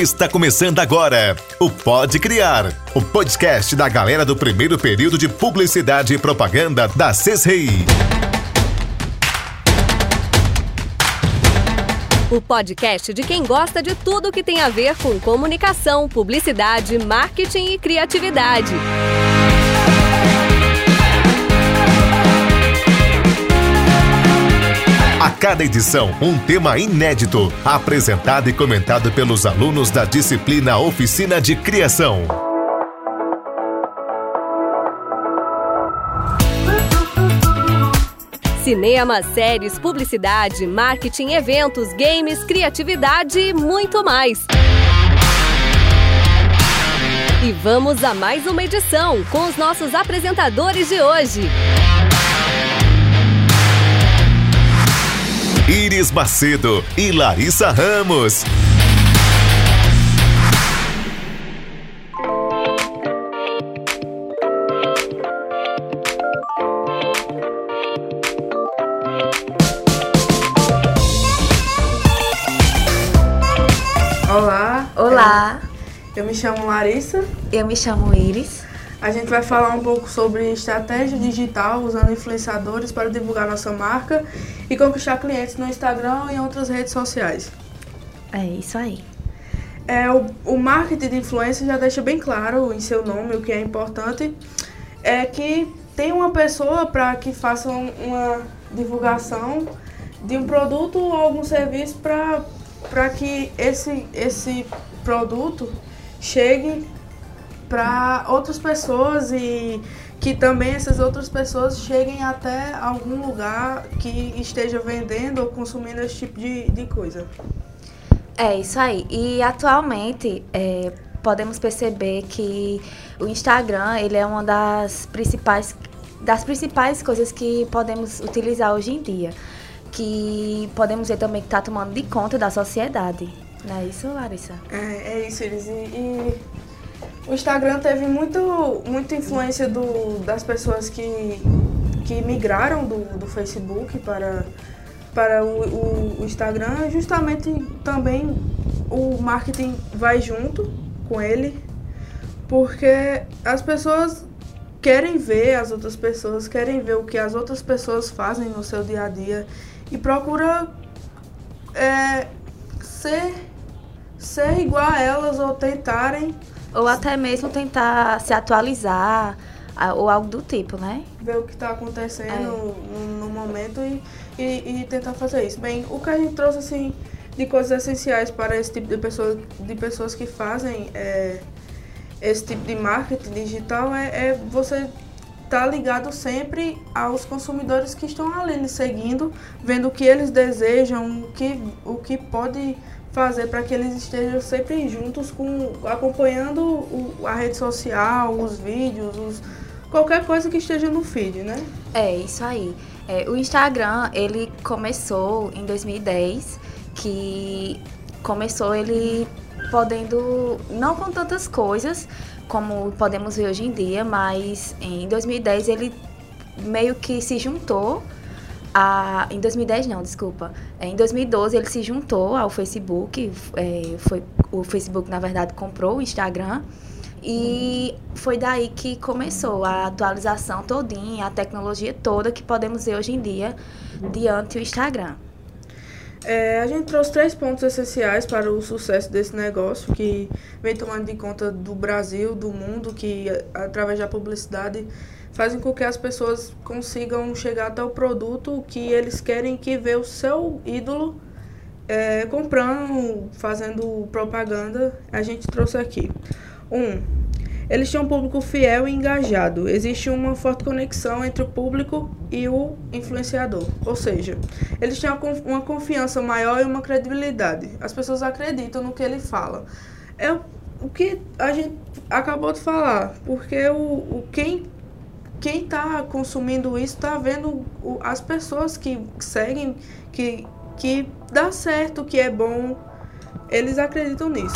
Está começando agora o Pode Criar, o podcast da galera do primeiro período de publicidade e propaganda da CESRI. O podcast de quem gosta de tudo que tem a ver com comunicação, publicidade, marketing e criatividade. Cada edição, um tema inédito, apresentado e comentado pelos alunos da disciplina Oficina de Criação. Cinema, séries, publicidade, marketing, eventos, games, criatividade e muito mais. E vamos a mais uma edição com os nossos apresentadores de hoje. Iris Macedo e Larissa Ramos. Olá. Olá, Eu me chamo Larissa. eu me chamo Iris. A gente vai falar um pouco sobre estratégia digital usando influenciadores para divulgar nossa marca e conquistar clientes no Instagram e em outras redes sociais. É isso aí. É, o, o marketing de influência já deixa bem claro em seu nome o que é importante é que tem uma pessoa para que faça um- uma divulgação de um produto ou algum serviço para que esse, esse produto chegue para outras pessoas e que também essas outras pessoas cheguem até algum lugar que esteja vendendo ou consumindo esse tipo de, de coisa. É isso aí. E atualmente é, podemos perceber que o Instagram ele é uma das principais das principais coisas que podemos utilizar hoje em dia, que podemos ver também que está tomando de conta da sociedade. Não é isso, Larissa? É, é isso, eles. E, e o Instagram teve muito, muita influência do, das pessoas que, que migraram do, do Facebook para, para o, o, o Instagram. Justamente também o marketing vai junto com ele, porque as pessoas querem ver as outras pessoas, querem ver o que as outras pessoas fazem no seu dia a dia e procura é, ser, ser igual a elas ou tentarem Ou até mesmo tentar se atualizar ou algo do tipo, né? ver o que está acontecendo É. no, no momento e, e, e tentar fazer isso. Bem, o que a gente trouxe assim de coisas essenciais para esse tipo de pessoas, de pessoas que fazem é, esse tipo de marketing digital é, é você estar ligado sempre aos consumidores que estão ali lhe seguindo, vendo o que eles desejam, o que, o que pode fazer para que eles estejam sempre juntos com acompanhando o- a rede social, os vídeos, os, qualquer coisa que esteja no feed, né? É, isso aí. É, o Instagram, ele começou em 2010, que começou ele podendo, não com tantas coisas como podemos ver hoje em dia, mas em 2010 ele meio que se juntou a, em 2010 não, desculpa. É, Em 2012 ele se juntou ao Facebook, é, foi, o Facebook na verdade comprou o Instagram e foi daí que começou a atualização todinha, a tecnologia toda que podemos ver hoje em dia diante do Instagram. É, a gente trouxe três pontos essenciais para o sucesso desse negócio, que vem tomando de conta do Brasil, do mundo, que através da publicidade fazem com que as pessoas consigam chegar até o produto que eles querem que vê o seu ídolo é, comprando, fazendo propaganda. A gente trouxe aqui. Um, eles têm um público fiel e engajado. Existe uma forte conexão entre o público e o influenciador. Ou seja, eles têm uma conf- uma confiança maior e uma credibilidade. As pessoas acreditam no que ele fala. É o que a gente acabou de falar. Porque o, o quem quem está consumindo isso está vendo as pessoas que seguem que, que dá certo, que é bom. Eles acreditam nisso.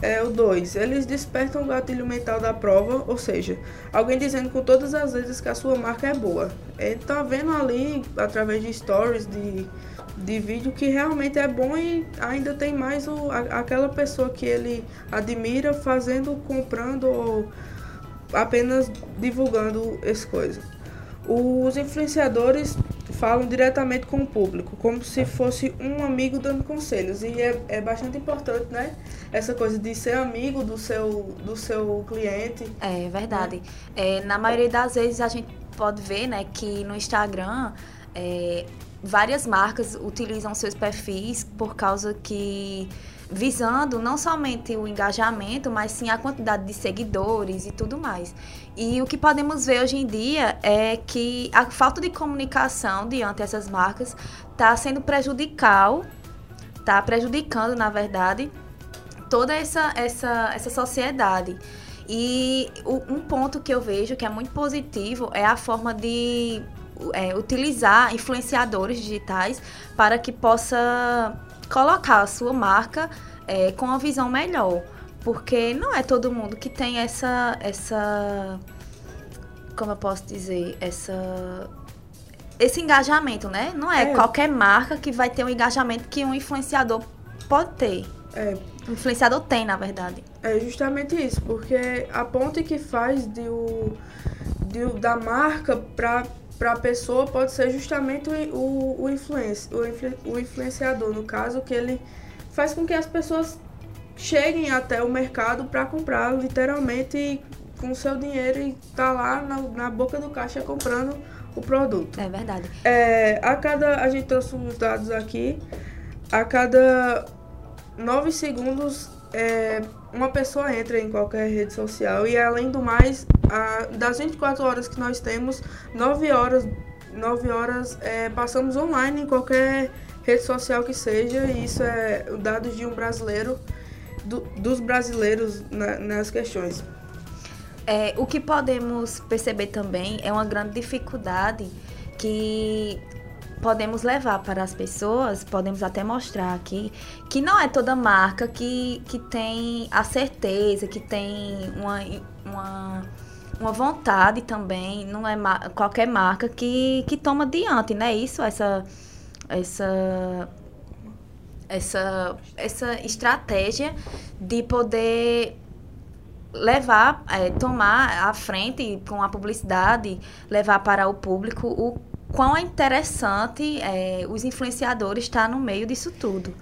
É o 2. Eles despertam o gatilho mental da prova, ou seja, alguém dizendo com todas as vezes que a sua marca é boa. Ele tá vendo ali, através de stories, de, de vídeo, que realmente é bom e ainda tem mais o, a, aquela pessoa que ele admira fazendo, comprando ou apenas divulgando essa coisa. Os influenciadores falam diretamente com o público, como se fosse um amigo dando conselhos. E é, é bastante importante, né? Essa coisa de ser amigo do seu, do seu cliente. É verdade. É, na maioria das vezes a gente pode ver, né, que no Instagram é, várias marcas utilizam seus perfis por causa que visando não somente o engajamento, mas sim a quantidade de seguidores e tudo mais. E o que podemos ver hoje em dia é que a falta de comunicação diante dessas marcas está sendo prejudicial, está prejudicando, na verdade, toda essa, essa, essa sociedade. E um ponto que eu vejo que é muito positivo é a forma de é, utilizar influenciadores digitais para que possa colocar a sua marca é, com uma visão melhor. Porque não é todo mundo que tem essa. essa como eu posso dizer? Essa. Esse engajamento, né? Não é, é. qualquer marca que vai ter um engajamento que um influenciador pode ter. É. O influenciador tem, na verdade. É justamente isso, porque a ponte que faz de o, de, da marca para para a pessoa pode ser justamente o, o, o, influenci, o, influ, o influenciador, no caso, que ele faz com que as pessoas cheguem até o mercado para comprar literalmente com o seu dinheiro e tá lá na, na, boca do caixa comprando o produto. É verdade. É, a cada a gente trouxe os dados aqui, a cada nove segundos é, uma pessoa entra em qualquer rede social e além do mais, a, das 24 horas que nós temos, 9 horas, 9 horas é, passamos online em qualquer rede social que seja, e isso é dados de um brasileiro, do, dos brasileiros na, nas questões. É, o que podemos perceber também é uma grande dificuldade que podemos levar para as pessoas, podemos até mostrar aqui, que não é toda marca que, que tem a certeza, que tem uma, uma, uma vontade também, não é qualquer marca que, que toma diante, né? Isso, essa essa essa essa estratégia de poder levar, é, tomar à frente com a publicidade, levar para o público o quão é interessante é, os influenciadores estar no meio disso tudo.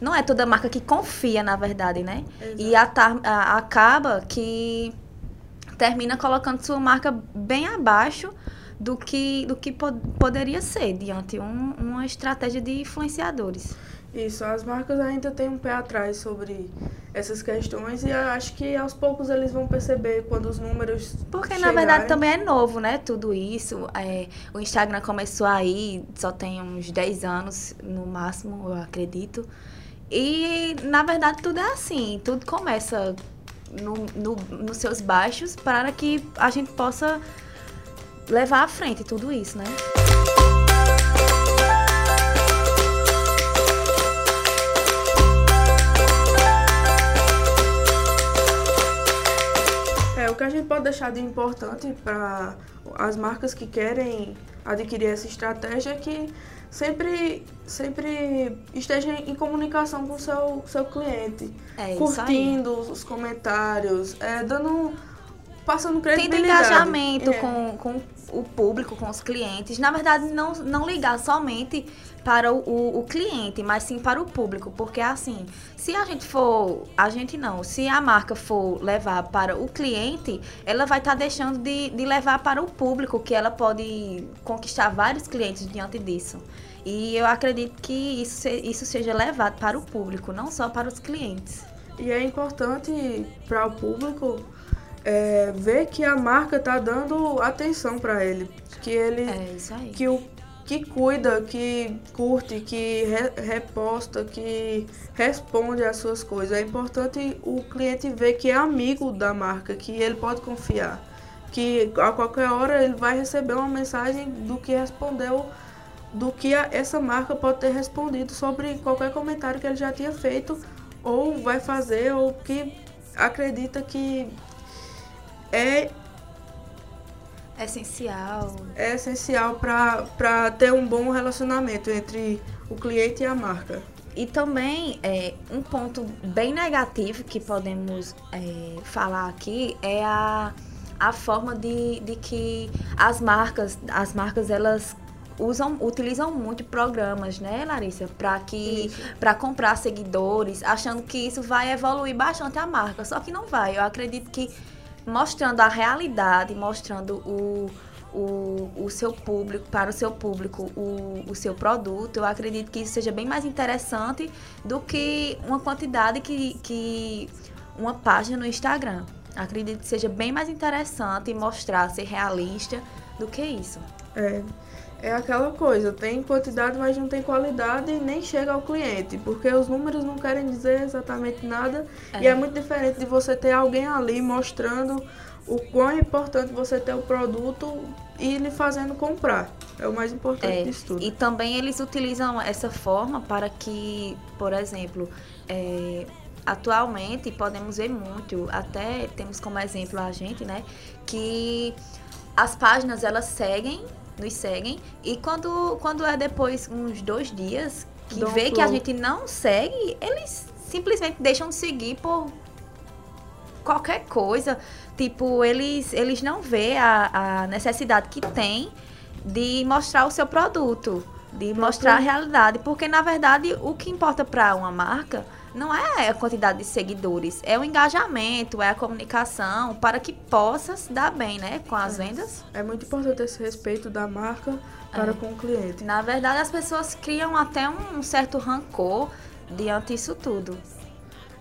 Não é toda marca que confia, na verdade, né? Exato. E a, a, acaba que termina colocando sua marca bem abaixo do que, do que pod poderia ser diante um, uma estratégia de influenciadores. Isso, as marcas ainda têm um pé atrás sobre essas questões e acho que aos poucos eles vão perceber quando os números. Porque chegarem. na verdade também é novo, né? Tudo isso. É, o Instagram começou aí, só tem uns 10 anos no máximo, eu acredito. E na verdade tudo é assim, tudo começa no, no, nos seus baixos para que a gente possa levar à frente tudo isso, né? É, o que a gente pode deixar de importante para as marcas que querem adquirir essa estratégia é que sempre, sempre esteja em comunicação com o seu, seu cliente. É, curtindo os comentários, é, dando passando credibilidade. Tendo engajamento é. com, com o público, com os clientes. Na verdade, não, não ligar somente para o, o, o, cliente, mas sim para o público. Porque assim, se a gente for. A gente não, se a marca for levar para o cliente, ela vai estar tá deixando de, de levar para o público, que ela pode conquistar vários clientes diante disso. E eu acredito que isso, isso seja levado para o público, não só para os clientes. E é importante para o público é, ver que a marca tá dando atenção para ele, que ele é isso aí. que o que cuida, que curte, que re, reposta, que responde às suas coisas. É importante o cliente ver que é amigo da marca, que ele pode confiar, que a qualquer hora ele vai receber uma mensagem do que respondeu, do que a, essa marca pode ter respondido sobre qualquer comentário que ele já tinha feito ou vai fazer ou que acredita que é essencial. É essencial para ter um bom relacionamento entre o cliente e a marca. E também é, um ponto bem negativo que podemos é, falar aqui é a, a forma de, de que as marcas, as marcas elas usam, utilizam muito programas, né, Larissa, para que para comprar seguidores, achando que isso vai evoluir bastante a marca. Só que não vai. Eu acredito que mostrando a realidade, mostrando o, o, o seu público, para o seu público, o, o seu produto, eu acredito que isso seja bem mais interessante do que uma quantidade que, que uma página no Instagram. Acredito que seja bem mais interessante mostrar, ser realista do que isso. É, é aquela coisa, tem quantidade, mas não tem qualidade e nem chega ao cliente, porque os números não querem dizer exatamente nada é. e é muito diferente de você ter alguém ali mostrando o quão é importante você ter o produto e lhe fazendo comprar. É o mais importante é, disso tudo. E também eles utilizam essa forma para que, por exemplo, é, atualmente podemos ver muito, até temos como exemplo a gente, né, que as páginas elas seguem nos seguem. E quando, quando é depois uns dois dias que Dom vê que a gente não segue, eles simplesmente deixam de seguir por qualquer coisa. Tipo, eles, eles não vê a, a necessidade que tem de mostrar o seu produto, de mostrar a realidade. Porque, na verdade, o que importa para uma marca não é a quantidade de seguidores, é o engajamento, é a comunicação para que possa se dar bem, né, com as é. vendas. É muito importante esse respeito da marca para é. com o cliente. Na verdade, as pessoas criam até um certo rancor diante disso tudo.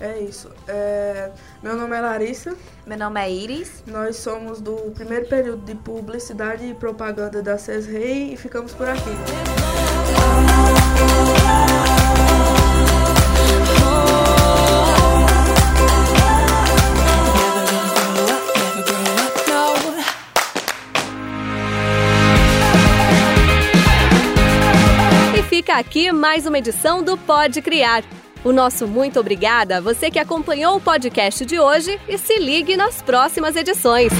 É isso. É... Meu nome é Larissa. Meu nome é Iris. Nós somos do primeiro período de publicidade e propaganda da CESREI e ficamos por aqui. Aqui mais uma edição do Pode Criar. O nosso muito obrigada a você que acompanhou o podcast de hoje e se ligue nas próximas edições.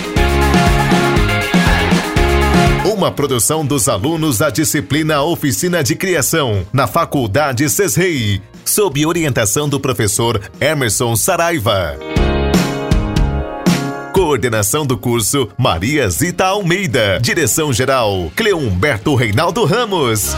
Uma produção dos alunos da disciplina Oficina de Criação, na Faculdade CESREI, sob orientação do professor Emerson Saraiva. Coordenação do curso Maria Zita Almeida. Direção geral Cleumberto Reinaldo Ramos.